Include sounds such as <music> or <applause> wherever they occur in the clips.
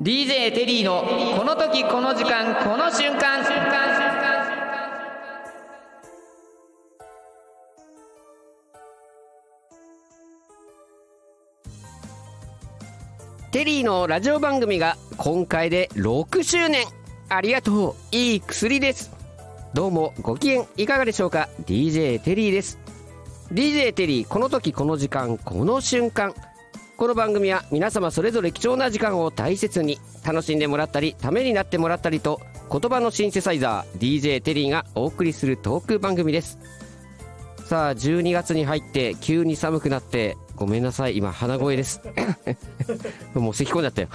DJ テリーのこの時この時間この瞬間。瞬間瞬間テリーのラジオ番組が今回で6周年。ありがとう。いい薬です。どうもご機嫌いかがでしょうか？DJ テリーです。DJ テリーこの時この時間この瞬間。この番組は皆様それぞれ貴重な時間を大切に楽しんでもらったりためになってもらったりと言葉のシンセサイザー DJ テリーがお送りするトーク番組です。さあ12月に入って急に寒くなってごめんなさい。今鼻声です。<laughs> もう咳込んじゃったよ。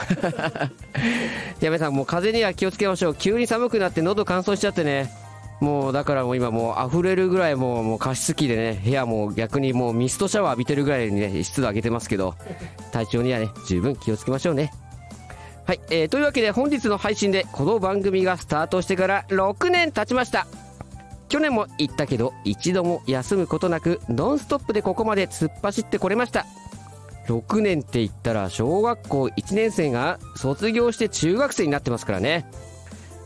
<laughs> やめさんもう風邪には気をつけましょう。急に寒くなって喉乾燥しちゃってね。もうだからもう今もう溢れるぐらいもうもう加湿器でね部屋も逆にもうミストシャワー浴びてるぐらいにね湿度上げてますけど体調にはね十分気をつけましょうね。はい、えー、というわけで本日の配信でこの番組がスタートしてから6年経ちました。去年も言ったけど一度も休むことなくノンストップでここまで突っ走ってこれました。6年って言ったら小学校1年生が卒業して中学生になってますからね。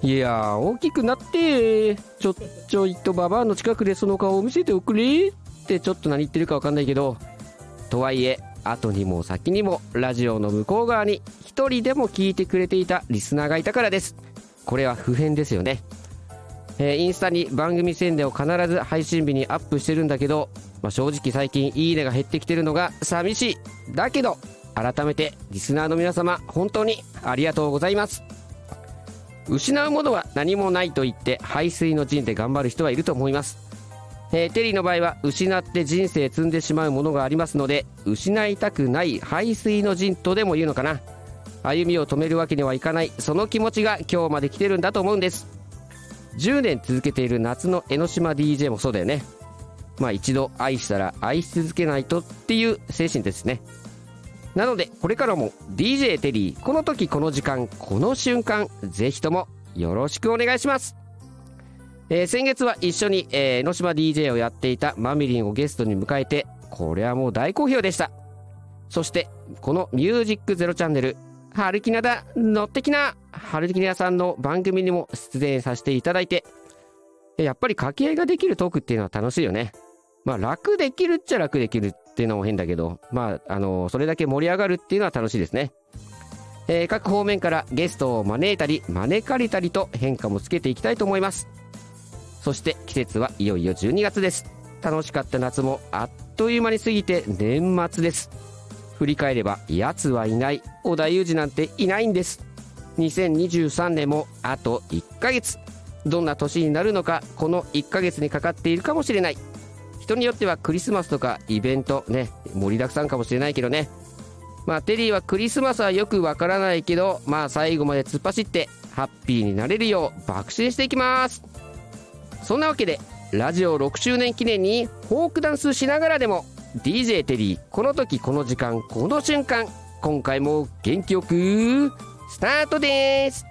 いや大きくなってちょちょいとババアの近くでその顔を見せておくれ。ってちょっと何言ってるか分かんないけど。とはいえ後にも先にもラジオの向こう側に一人でも聞いてくれていたリスナーがいたからです。これは普遍ですよね。えー、インスタに番組宣伝を必ず配信日にアップしてるんだけど、まあ、正直最近いいねが減ってきてるのが寂しい。だけど改めてリスナーの皆様本当にありがとうございます。失うものは何もないと言って排水の陣で頑張る人はいると思います、えー、テリーの場合は失って人生積んでしまうものがありますので失いたくない排水の陣とでも言うのかな。歩みを止めるわけにはいかない。その気持ちが今日まで来てるんだと思うんです。10年続けている夏の江ノ島 DJ もそうだよね。まあ一度愛したら愛し続けないとっていう精神ですね。なのでこれからも DJ テリーこの時この時間この瞬間ぜひともよろしくお願いしますえー、先月は一緒に、えー、江ノ島 DJ をやっていたマミリンをゲストに迎えてこれはもう大好評でしたそしてこの「ミュージックゼロチャンネルはるきなだ乗ってきなはるきなさんの番組にも出演させていただいて、やっぱり掛け合いができるトークっていうのは楽しいよね。まあ楽できるっちゃ楽できるっていうのも変だけど、まあ、あのそれだけ盛り上がるっていうのは楽しいですね。えー、各方面からゲストを招いたり、招かれたりと変化もつけていきたいと思います。そして季節はいよいよ12月です。楽しかった夏もあっという間に過ぎて年末です。振り返れば奴はいない織田裕二なんていないんです2023年もあと1ヶ月どんな年になるのかこの1ヶ月にかかっているかもしれない人によってはクリスマスとかイベントね盛りだくさんかもしれないけどね。まあテリーはクリスマスはよくわからないけどまあ最後まで突っ走ってハッピーになれるよう爆心していきます。そんなわけでラジオ6周年記念にフォークダンスしながらでも DJ テリーこの時この時間この瞬間今回も元気よくスタートです。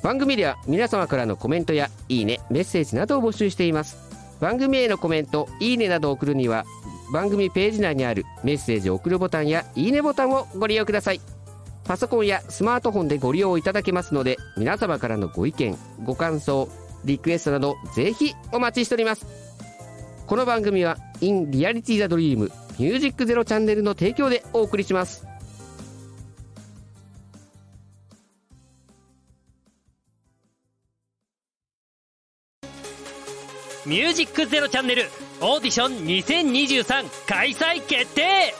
番組では皆様からのコメントやいいねメッセージなどを募集しています。番組へのコメントいいねなどを送るには番組ページ内にあるメッセージを送るボタンやいいねボタンをご利用ください。パソコンやスマートフォンでご利用いただけますので皆様からのご意見ご感想リクエストなどぜひお待ちしております。この番組は In Reality the Dream ミュージックゼロチャンネルの提供でお送りします。ミュージックゼロチャンネルオーディション2023開催決定。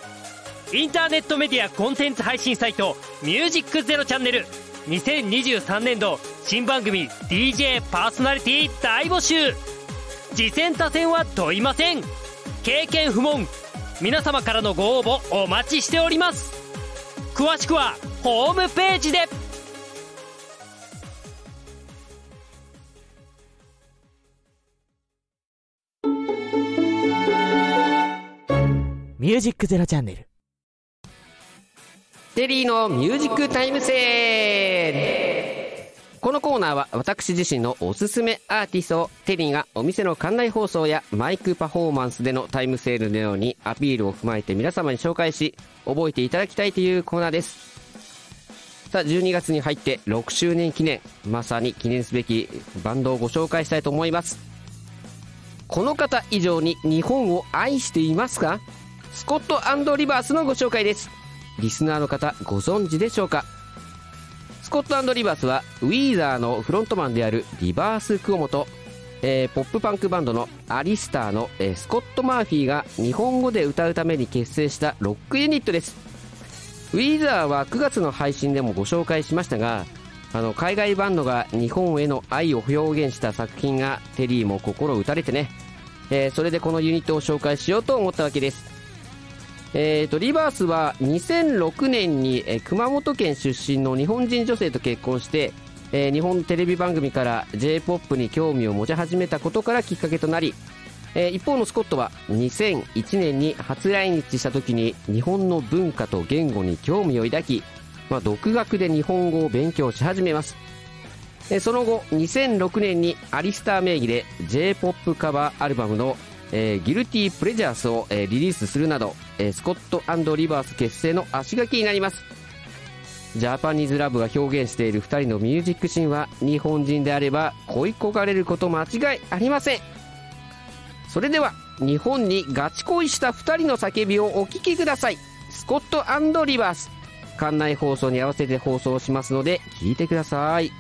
インターネットメディアコンテンツ配信サイトミュージックゼロチャンネル2023年度新番組 DJ パーソナリティ大募集。次戦他戦は問いません。経験不問。皆様からのご応募お待ちしております。詳しくはホームページで。ミュージックゼロチャンネル。テリーのミュージックタイムセールこのコーナーは私自身のおすすめアーティストをテリーがお店の館内放送やマイクパフォーマンスでのタイムセールのようにアピールを踏まえて皆様に紹介し覚えていただきたいというコーナーです。さあ12月に入って6周年記念まさに記念すべきバンドをご紹介したいと思います。この方以上に日本を愛していますか？スコットリバースのご紹介です。リスナーの方ご存知でしょうか？スコットリバースはウィーザーのフロントマンであるリバース・クオモと、えー、ポップパンクバンドのアリスターの、えー、スコット・マーフィーが日本語で歌うために結成したロックユニットです。ウィーザーは9月の配信でもご紹介しましたがあの海外バンドが日本への愛を表現した作品がテリーも心打たれてね、えー、それでこのユニットを紹介しようと思ったわけです。えーと、リバースは2006年に、えー、熊本県出身の日本人女性と結婚して、えー、日本テレビ番組から j p o p に興味を持ち始めたことからきっかけとなり、えー、一方のスコットは2001年に初来日した時に日本の文化と言語に興味を抱き、まあ、独学で日本語を勉強し始めます、えー、その後2006年にアリスター名義で j p o p カバーアルバムのえー、ギルティープレジャースを、えー、リリースするなど、えー、スコットリバース結成の足掛けになります。ジャパニーズラブが表現している2人のミュージックシーンは日本人であれば恋焦がれること間違いありません。それでは日本にガチ恋した2人の叫びをお聴きください。スコットリバース。館内放送に合わせて放送しますので聞いてください。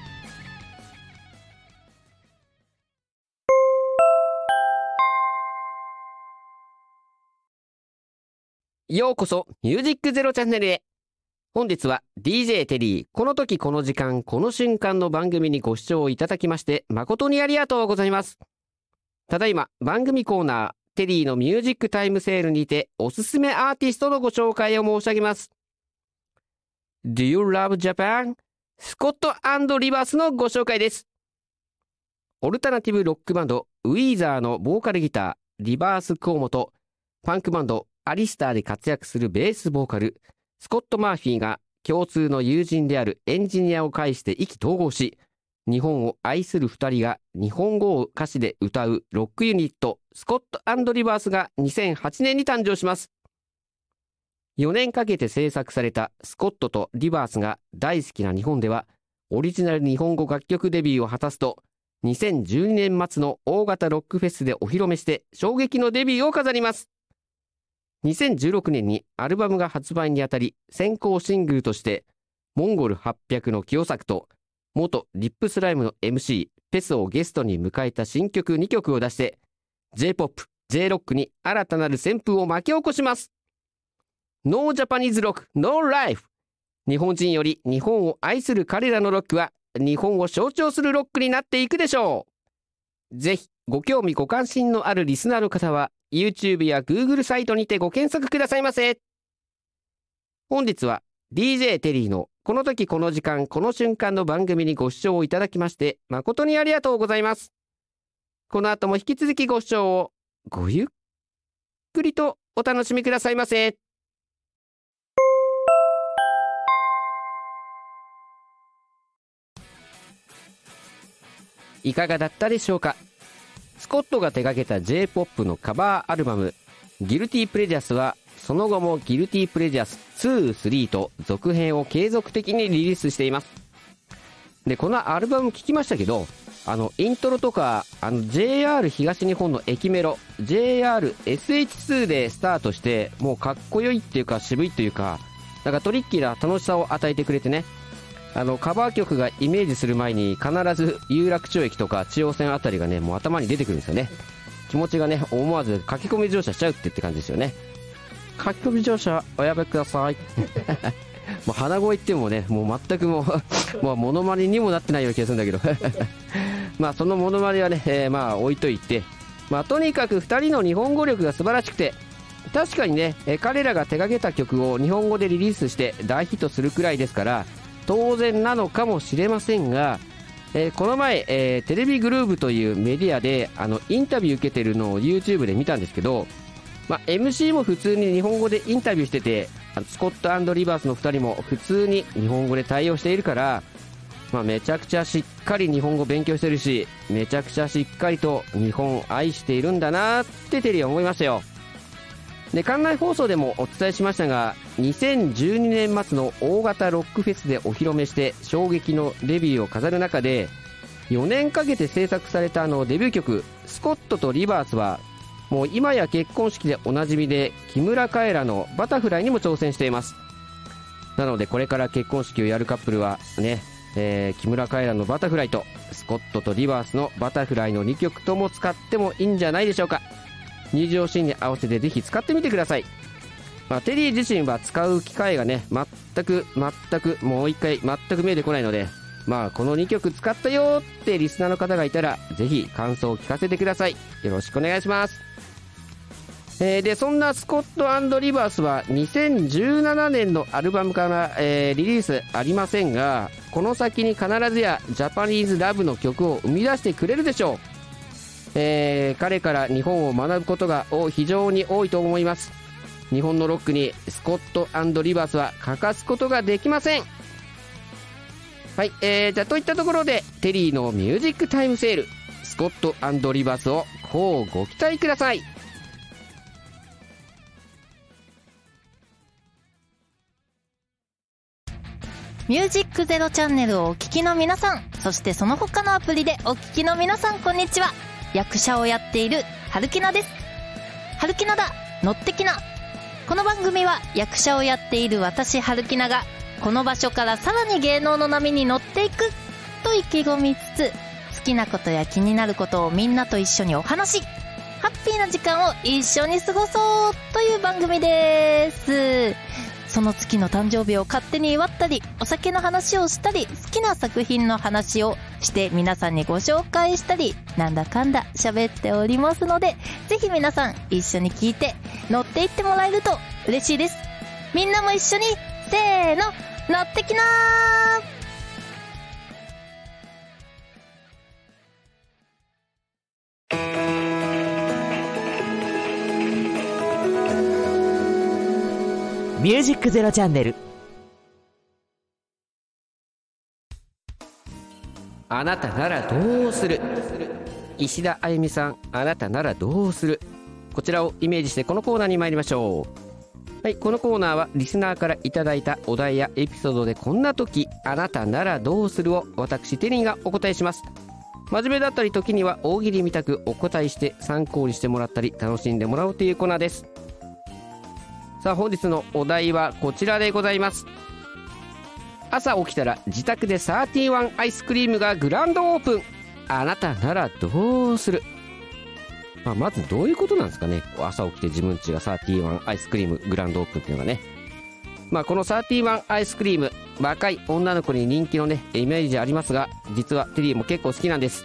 ようこそミュージックゼロチャンネルへ。本日は DJ テリーこの時この時間この瞬間の番組にご視聴いただきまして誠にありがとうございます。ただいま番組コーナーテリーのミュージックタイムセールにておすすめアーティストのご紹介を申し上げます。Do you love Japan? スコットリバースのご紹介です。オルタナティブロックバンドウィーザーのボーカルギターリバースコーモとパンクバンドアリスターで活躍するベースボーカル、スコット・マーフィーが共通の友人であるエンジニアを介して意気投合し、日本を愛する2人が日本語を歌詞で歌うロックユニット、スコットリバースが2008年に誕生します。4年かけて制作されたスコットとリバースが大好きな日本では、オリジナル日本語楽曲デビューを果たすと、2012年末の大型ロックフェスでお披露目して衝撃のデビューを飾ります。2016年にアルバムが発売にあたり先行シングルとしてモンゴル800の清作と元リップスライムの MC ペスをゲストに迎えた新曲2曲を出して J-POP、J-ROCK に新たなる旋風を巻き起こします。 No Japanese Rock, No Life。日本人より日本を愛する彼らのロックは日本を象徴するロックになっていくでしょう。ぜひご興味ご関心のあるリスナーの方は YouTube や Google サイトにてご検索くださいませ。本日は DJ テリーのこの時この時間この瞬間の番組にご視聴いただきまして誠にありがとうございます。この後も引き続きご視聴をごゆっくりとお楽しみくださいませ。いかがだったでしょうか？スコットが手掛けた J-POP のカバーアルバム、ギルティプレジャスは、その後もギルティプレジャス2、3と続編を継続的にリリースしています。で、このアルバム聴きましたけど、あの、イントロとか、あの、JR 東日本の駅メロ、JR SH2 でスタートして、もうかっこよいっていうか渋いっていうか、なんかトリッキーな楽しさを与えてくれてね、あのカバー曲がイメージする前に必ず有楽町駅とか中央線あたりがねもう頭に出てくるんですよね。気持ちがね思わず書き込み乗車しちゃうってって感じですよね。書き込み乗車おやめください。<laughs> もう鼻声ってもねもう全くもう <laughs> もうモノマネにもなってないような気がするんだけど。<laughs> まあそのモノマネはね、えー、まあ置いといて。まあとにかく2人の日本語力が素晴らしくて。確かにね、えー、彼らが手掛けた曲を日本語でリリースして大ヒットするくらいですから当然なのかもしれませんが、えー、この前、えー、テレビグルーブというメディアであのインタビュー受けてるのを YouTube で見たんですけど、ま、MC も普通に日本語でインタビューしててスコットリバースの2人も普通に日本語で対応しているから、ま、めちゃくちゃしっかり日本語勉強してるしめちゃくちゃしっかりと日本を愛しているんだなってテリーは思いましたよ。で館内放送でもお伝えしましたが2012年末の大型ロックフェスでお披露目して衝撃のデビューを飾る中で4年かけて制作されたあのデビュー曲「スコットとリバース」はもう今や結婚式でおなじみで木村カエラの「バタフライ」にも挑戦しています。なのでこれから結婚式をやるカップルはね、えー木村カエラの「バタフライ」とスコットとリバースの「バタフライ」の2曲とも使ってもいいんじゃないでしょうか。入場シーンに合わせてぜひ使ってみてください、まあ、テリー自身は使う機会がね全く全くもう一回全く見えてこないのでまあこの2曲使ったよってリスナーの方がいたらぜひ感想を聞かせてください。よろしくお願いします。えーでそんなスコットリバースは2017年のアルバムから、えーリリースありませんがこの先に必ずやジャパニーズラブの曲を生み出してくれるでしょう。えー彼から日本を学ぶことが非常に多いと思います。日本のロックにスコットリバースは欠かすことができません。はい、えー、じゃあといったところでテリーのミュージックタイムセールスコットリバースをこうご期待ください。ミュージックゼロチャンネルをお聞きの皆さん、そしてその他のアプリでお聞きの皆さん、こんにちは。役者をやっている、春木菜です。春木菜だ。乗ってきな。この番組は役者をやっている私、春木菜が、この場所からさらに芸能の波に乗っていく。と意気込みつつ、好きなことや気になることをみんなと一緒にお話し。ハッピーな時間を一緒に過ごそう。という番組です。その月の誕生日を勝手に祝ったり、お酒の話をしたり、好きな作品の話をして皆さんにご紹介したり、なんだかんだ喋っておりますので、ぜひ皆さん一緒に聞いて乗っていってもらえると嬉しいです。みんなも一緒に、せーの、乗ってきなーミュージックゼロチャンネル。あなたならどうする？石田あゆみさんあなたならどうする？こちらをイメージしてこのコーナーに参りましょう。はいこのコーナーはリスナーからいただいたお題やエピソードでこんな時あなたならどうするを私テリーがお答えします。真面目だったり時には大喜利みたくお答えして参考にしてもらったり楽しんでもらおうというコーナーです。さあ本日のお題はこちらでございます。朝起きたら自宅で31アイスクリームがグランドオープン。あなたならどうする、まあ、まずどういうことなんですかね。朝起きて自分家が31アイスクリームグランドオープンっていうのがね。まあこの31アイスクリーム若い女の子に人気のねイメージありますが実はテリーも結構好きなんです。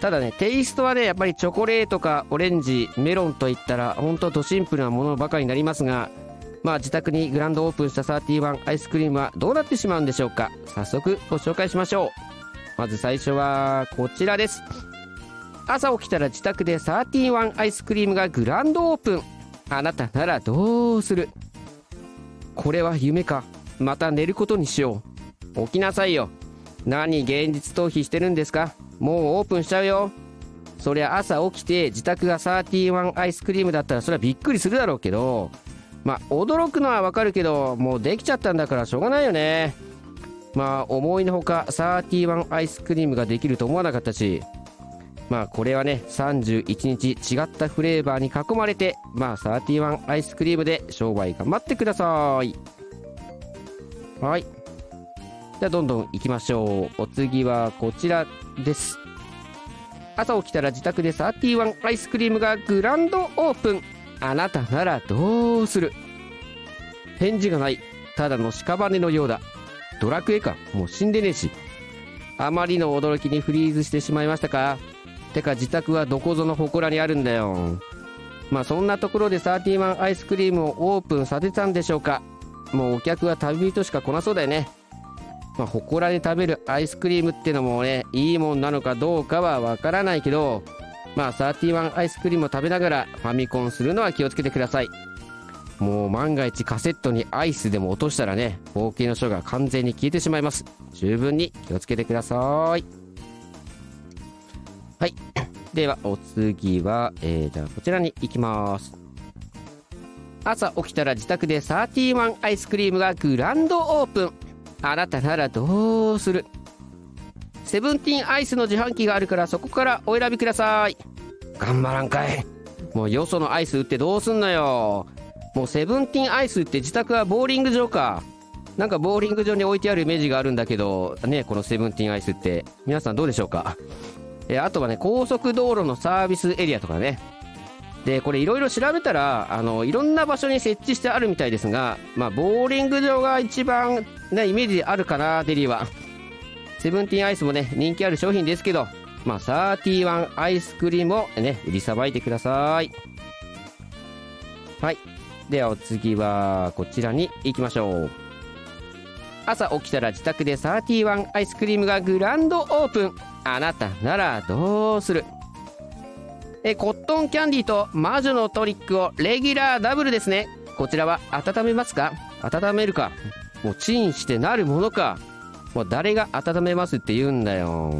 ただねテイストはねやっぱりチョコレートかオレンジメロンといったら本当とシンプルなものばかりになりますがまあ自宅にグランドオープンした31アイスクリームはどうなってしまうんでしょうか？早速ご紹介しましょう。まず最初はこちらです。朝起きたら自宅で31アイスクリームがグランドオープン。あなたならどうする？これは夢か？また寝ることにしよう。起きなさいよ。何現実逃避してるんですか？もうオープンしちゃうよ。そりゃ朝起きて自宅が31アイスクリームだったらそれはびっくりするだろうけど。まあ驚くのはわかるけどもうできちゃったんだからしょうがないよね。まあ思いのほか31アイスクリームができると思わなかったし。まあこれはね31日違ったフレーバーに囲まれてまあ31アイスクリームで商売頑張ってください。はい。じゃどんどん行きましょう。お次はこちらです。朝起きたら自宅で31アイスクリームがグランドオープン。あなたならどうする。返事がない。ただの屍のようだ。ドラクエか。もう死んでねえし。あまりの驚きにフリーズしてしまいましたか。てか自宅はどこぞの祠にあるんだよ。まあそんなところで31アイスクリームをオープンさせたんでしょうか。もうお客は旅人しか来なそうだよね。まあ、祠で食べるアイスクリームってのもねいいもんなのかどうかはわからないけどまあ31アイスクリームを食べながらファミコンするのは気をつけてください。もう万が一カセットにアイスでも落としたらね冒険の書が完全に消えてしまいます。十分に気をつけてください。はい。<coughs> ではお次は、えー、じゃあこちらに行きます。朝起きたら自宅で31アイスクリームがグランドオープン。あなたならどうする？セブンティーンアイスの自販機があるからそこからお選びください。頑張らんかい。もうよそのアイス売ってどうすんのよ。もうセブンティーンアイスって自宅はボーリング場か。なんかボーリング場に置いてあるイメージがあるんだけどねこのセブンティーンアイスって。皆さんどうでしょうか？えあとはね高速道路のサービスエリアとかねでこれいろいろ調べたらあのいろんな場所に設置してあるみたいですがまあボーリング場が一番ねイメージあるかなデリーは。セブンティーンアイスもね人気ある商品ですけどまあ31アイスクリームをね売りさばいてください。はい。ではお次はこちらに行きましょう。朝起きたら自宅で31アイスクリームがグランドオープン。あなたならどうする？えコットンキャンディーと魔女のトリックをレギュラーダブルですね。こちらは温めますか？温めるか？もうチンしてなるものか？もう誰が温めますって言うんだよ。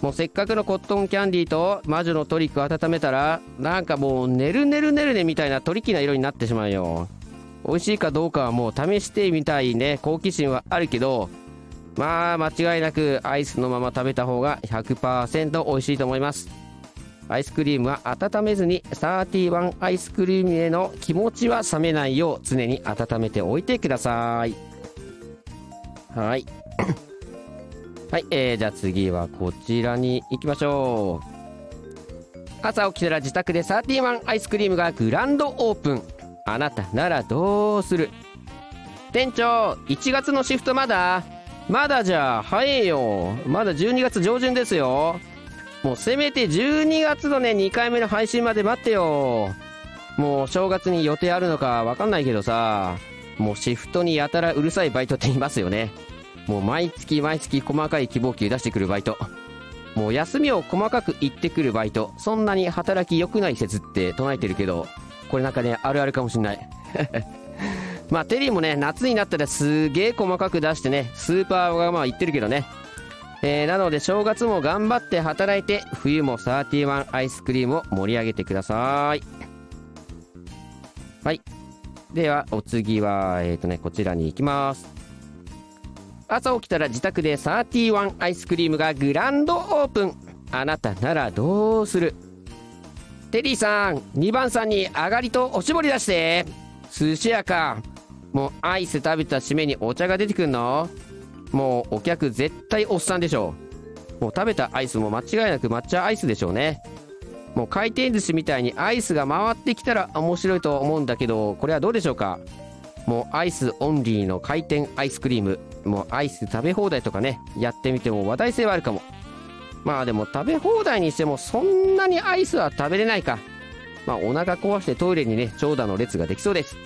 もうせっかくのコットンキャンディーと魔女のトリックを温めたらなんかもうねるねるねるねみたいなトリッキーな色になってしまうよ。美味しいかどうかはもう試してみたいね。好奇心はあるけどまあ間違いなくアイスのまま食べた方が100%美味しいと思います。アイスクリームは温めずに31アイスクリームへの気持ちは冷めないよう常に温めておいてください。はい。<coughs> はい、えー、じゃあ次はこちらに行きましょう。朝起きたら自宅で31アイスクリームがグランドオープン。あなたならどうする？店長1月のシフトまだ？まだじゃ早えよ。まだ12月上旬ですよ。もうせめて12月のね2回目の配信まで待ってよ。もう正月に予定あるのかわかんないけどさもうシフトにやたらうるさいバイトって言いますよね。もう毎月毎月細かい希望給出してくるバイト。もう休みを細かく言ってくるバイト。そんなに働き良くない説って唱えてるけどこれなんかねあるあるかもしんない。<laughs> まあテリーもね夏になったらすげえ細かく出してねスーパーがまあ言ってるけどね。えー、なので正月も頑張って働いて冬も31アイスクリームを盛り上げてください。はい。ではお次はえっ、ー、とねこちらに行きます。朝起きたら自宅で31アイスクリームがグランドオープン。あなたならどうする？テリーさん2番さんに上がりとおしぼり出して。寿司屋か。もうアイス食べた締めにお茶が出てくんの？もうお客絶対おっさんでしょ。うもう食べたアイスも間違いなく抹茶アイスでしょうね。もう回転寿司みたいにアイスが回ってきたら面白いと思うんだけどこれはどうでしょうか。もうアイスオンリーの回転アイスクリーム。もうアイス食べ放題とかねやってみても話題性はあるかも。まあでも食べ放題にしてもそんなにアイスは食べれないか。まあお腹壊してトイレにね長蛇の列ができそうです。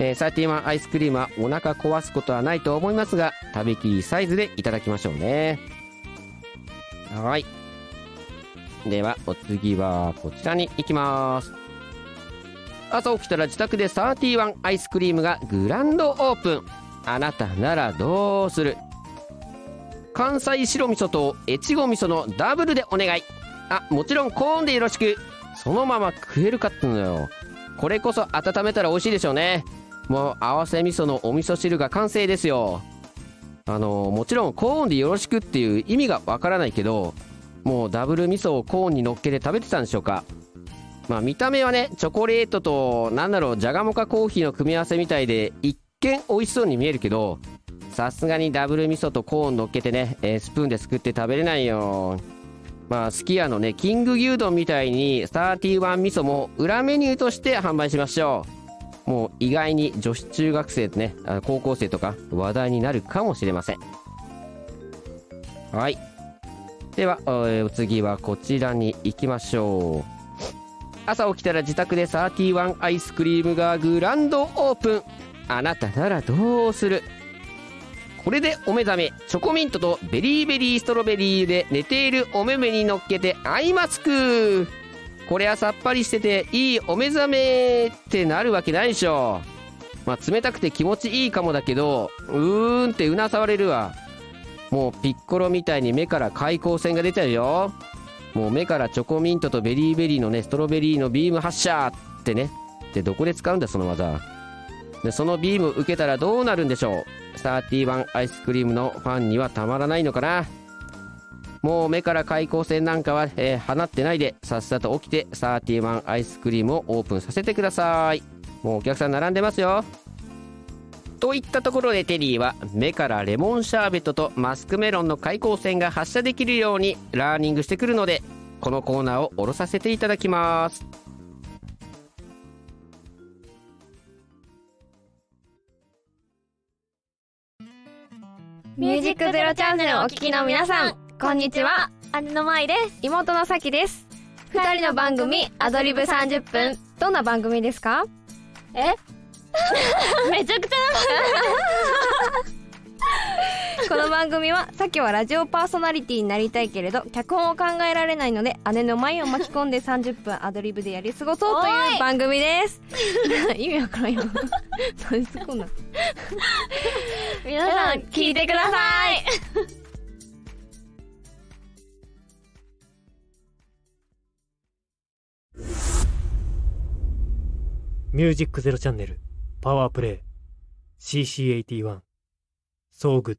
えー、サーティワンアイスクリームはお腹壊すことはないと思いますが食べきりサイズでいただきましょうね。はい。ではお次はこちらに行きます。朝起きたら自宅でサーティワンアイスクリームがグランドオープン。あなたならどうする？関西白味噌と越後味噌のダブルでお願い。あもちろんコーンでよろしく。そのまま食えるかってのよ。これこそ温めたら美味しいでしょうね。もう合わせ味噌のお味噌汁が完成ですよ。あのもちろんコーンでよろしくっていう意味がわからないけどもうダブル味噌をコーンに乗っけて食べてたんでしょうか。まあ見た目はねチョコレートとなんだろうじゃがもかコーヒーの組み合わせみたいで一見美味しそうに見えるけどさすがにダブル味噌とコーン乗っけてね、えー、スプーンですくって食べれないよ。まあすき家のねキング牛丼みたいに31味噌も裏メニューとして販売しましょう。もう意外に女子中学生とね高校生とか話題になるかもしれません。はい。ではお次はこちらに行きましょう。朝起きたら自宅で31アイスクリームがグランドオープン。あなたならどうする？これでお目覚め。チョコミントとベリーベリーストロベリーで寝ているお目目に乗っけてアイマスク。これはさっぱりしてていいお目覚めってなるわけないでしょ。まあ冷たくて気持ちいいかもだけどうーんってうなされるわ。もうピッコロみたいに目から怪光線が出ちゃうよ。もう目からチョコミントとベリーベリーのねストロベリーのビーム発射ってね。でどこで使うんだその技。でそのビーム受けたらどうなるんでしょう。31アイスクリームのファンにはたまらないのかな。もう目から開口線なんかは、えー放ってないでさっさと起きて31アイスクリームをオープンさせてください。もうお客さん並んでますよ。といったところでテリーは目からレモンシャーベットとマスクメロンの開口線が発射できるようにラーニングしてくるのでこのコーナーを下ろさせていただきます。ミュージックゼロチャンネルお聞きの皆さん、こんにちは。姉の舞です。妹のさきです。二人の番組、アドリブ30分。どんな番組ですか？え？<laughs> めちゃくちゃ <laughs> この番組は、さきはラジオパーソナリティになりたいけれど、脚本を考えられないので、姉の舞を巻き込んで30分アドリブでやり過ごそうという番組です。<laughs> 意味わからんよ。何突っ込んだ皆さん、聞いてくださいミュージックゼロチャンネルパワープレイ CC81 So Good.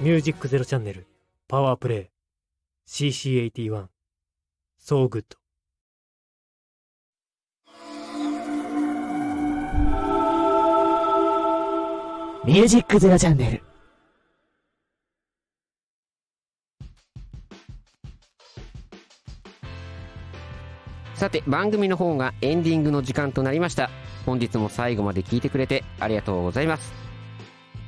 ミュージックゼロチャンネルパワープレイ CC81 So Good. ミュージックゼロチャンネルさて番組の方がエンディングの時間となりました。本日も最後まで聞いてくれてありがとうございます、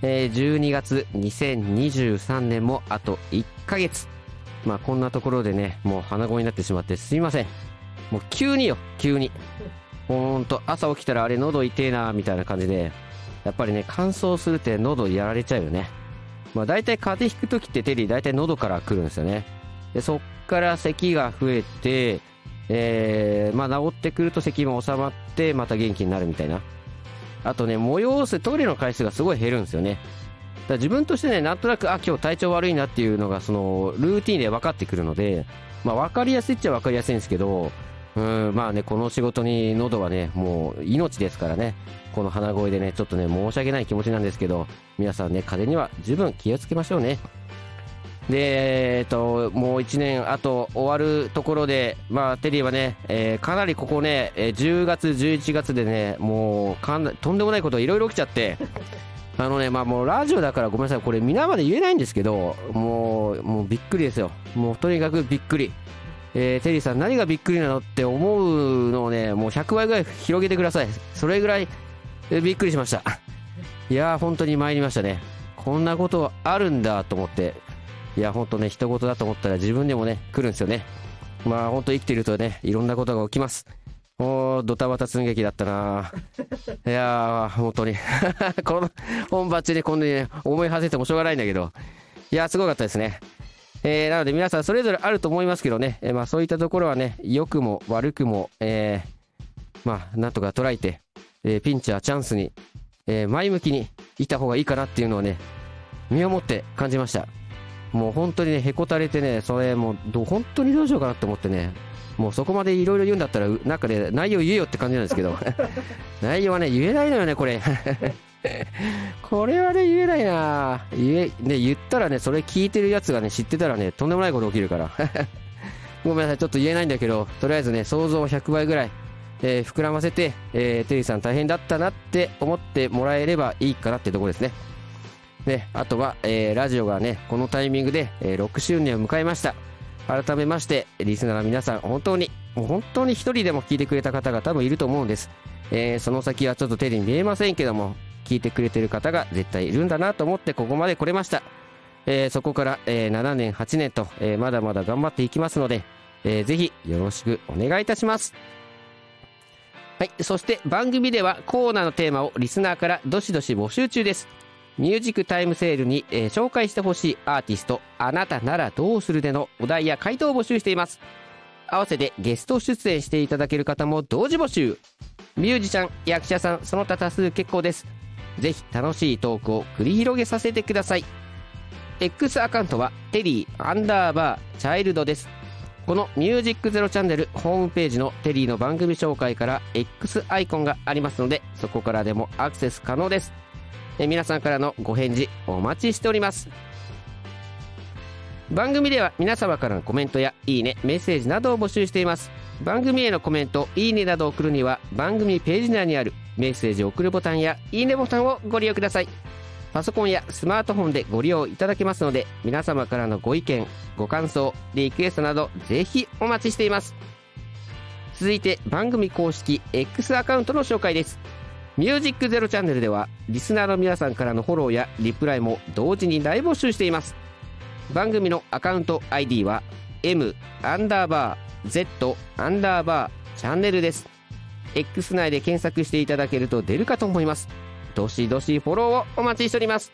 えー12月2023年もあと1ヶ月。まあこんなところでねもう鼻声になってしまってすいません。もう急によ急に。ほんと朝起きたらあれ喉痛えなみたいな感じでやっぱりね乾燥するって喉やられちゃうよね。まあ大体風邪ひく時ってテリー大体喉から来るんですよね。でそっから咳が増えてえーまあ治ってくると咳も収まってまた元気になるみたいな。あとね催すトイレの回数がすごい減るんですよね。だ自分としてねなんとなくあ今日体調悪いなっていうのがそのルーティンで分かってくるのでまあ分かりやすいっちゃ分かりやすいんですけどうんまあねこの仕事に喉はねもう命ですからね。この鼻声でねちょっとね申し訳ない気持ちなんですけど皆さんね風邪には十分気をつけましょうね。で、えっと、もう1年あと終わるところで、まあ、テリーはね、えーかなりここね、えー10月、11月でね、もうかとんでもないことがいろいろ起きちゃって、<laughs> あのね、まあもうラジオだからごめんなさい、これ皆まで言えないんですけど、もう、もうびっくりですよ。もうとにかくびっくり。えーテリーさん何がびっくりなのって思うのをね、もう100倍ぐらい広げてください。それぐらい、えーびっくりしました。いやー、本当に参りましたね。こんなことあるんだと思って、いや、ほんとね、人事だと思ったら自分でもね、来るんですよね。まあ、ほんと生きてるとね、いろんなことが起きます。おー、ドタバタ寸劇だったないやー、本当に。<laughs> この本番中にこんなにね、思い馳せてもしょうがないんだけど。いやー、すごかったですね。えー、なので皆さんそれぞれあると思いますけどね、えーまあそういったところはね、良くも悪くも、えー、まあ、なんとか捉えて、えーピンチはチャンスに、えー前向きにいた方がいいかなっていうのをね、身をもって感じました。もう本当にね、へこたれてね、それもうどう、本当にどうしようかなって思ってね、もうそこまでいろいろ言うんだったら、うなんかね、内容言えよって感じなんですけど、<laughs> 内容はね、言えないのよね、これ。<laughs> これはね、言えないな言え、ね、言ったらね、それ聞いてるやつがね、知ってたらね、とんでもないこと起きるから。<laughs> ごめんなさい、ちょっと言えないんだけど、とりあえずね、想像を100倍ぐらい、えー膨らませて、えーテリーさん大変だったなって思ってもらえればいいかなってとこですね。で、あとは、えーラジオがね、このタイミングで、えー6周年を迎えました。改めまして、リスナーの皆さん、本当に、もう本当に一人でも聞いてくれた方が多分いると思うんです。えーその先はちょっとテレビに見えませんけども、聞いてくれてる方が絶対いるんだなと思ってここまで来れました。えーそこから、えー7年、8年と、えーまだまだ頑張っていきますので、えーぜひよろしくお願いいたします。はい。そして番組ではコーナーのテーマをリスナーからどしどし募集中です。ミュージックタイムセールに、えー紹介してほしいアーティスト、あなたならどうするでのお題や回答を募集しています。合わせてゲスト出演していただける方も同時募集。ミュージシャン、役者さん、その他多数結構です。ぜひ楽しいトークを繰り広げさせてください。X アカウントはテリーアンダーバーチャイルドです。このミュージックゼロチャンネルホームページのテリーの番組紹介から X アイコンがありますので、そこからでもアクセス可能です。え皆さんからのご返事お待ちしております。番組では皆様からのコメントやいいね、メッセージなどを募集しています。番組へのコメント、いいねなどを送るには番組ページ内にあるメッセージを送るボタンやいいねボタンをご利用ください。パソコンやスマートフォンでご利用いただけますので、皆様からのご意見、ご感想、リクエストなどぜひお待ちしています。続いて番組公式 X アカウントの紹介です。ミュージックゼロチャンネルでは、リスナーの皆さんからのフォローやリプライも同時に大募集しています。番組のアカウント ID は M アンダーバー Z アンダーバーチャンネルです。X 内で検索していただけると出るかと思います。どしどしフォローをお待ちしております。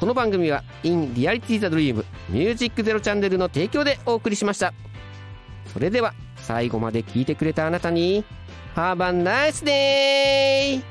この番組は In Reality the Dream ミュージックゼロチャンネルの提供でお送りしました。それでは最後まで聞いてくれたあなたに Have a nice day!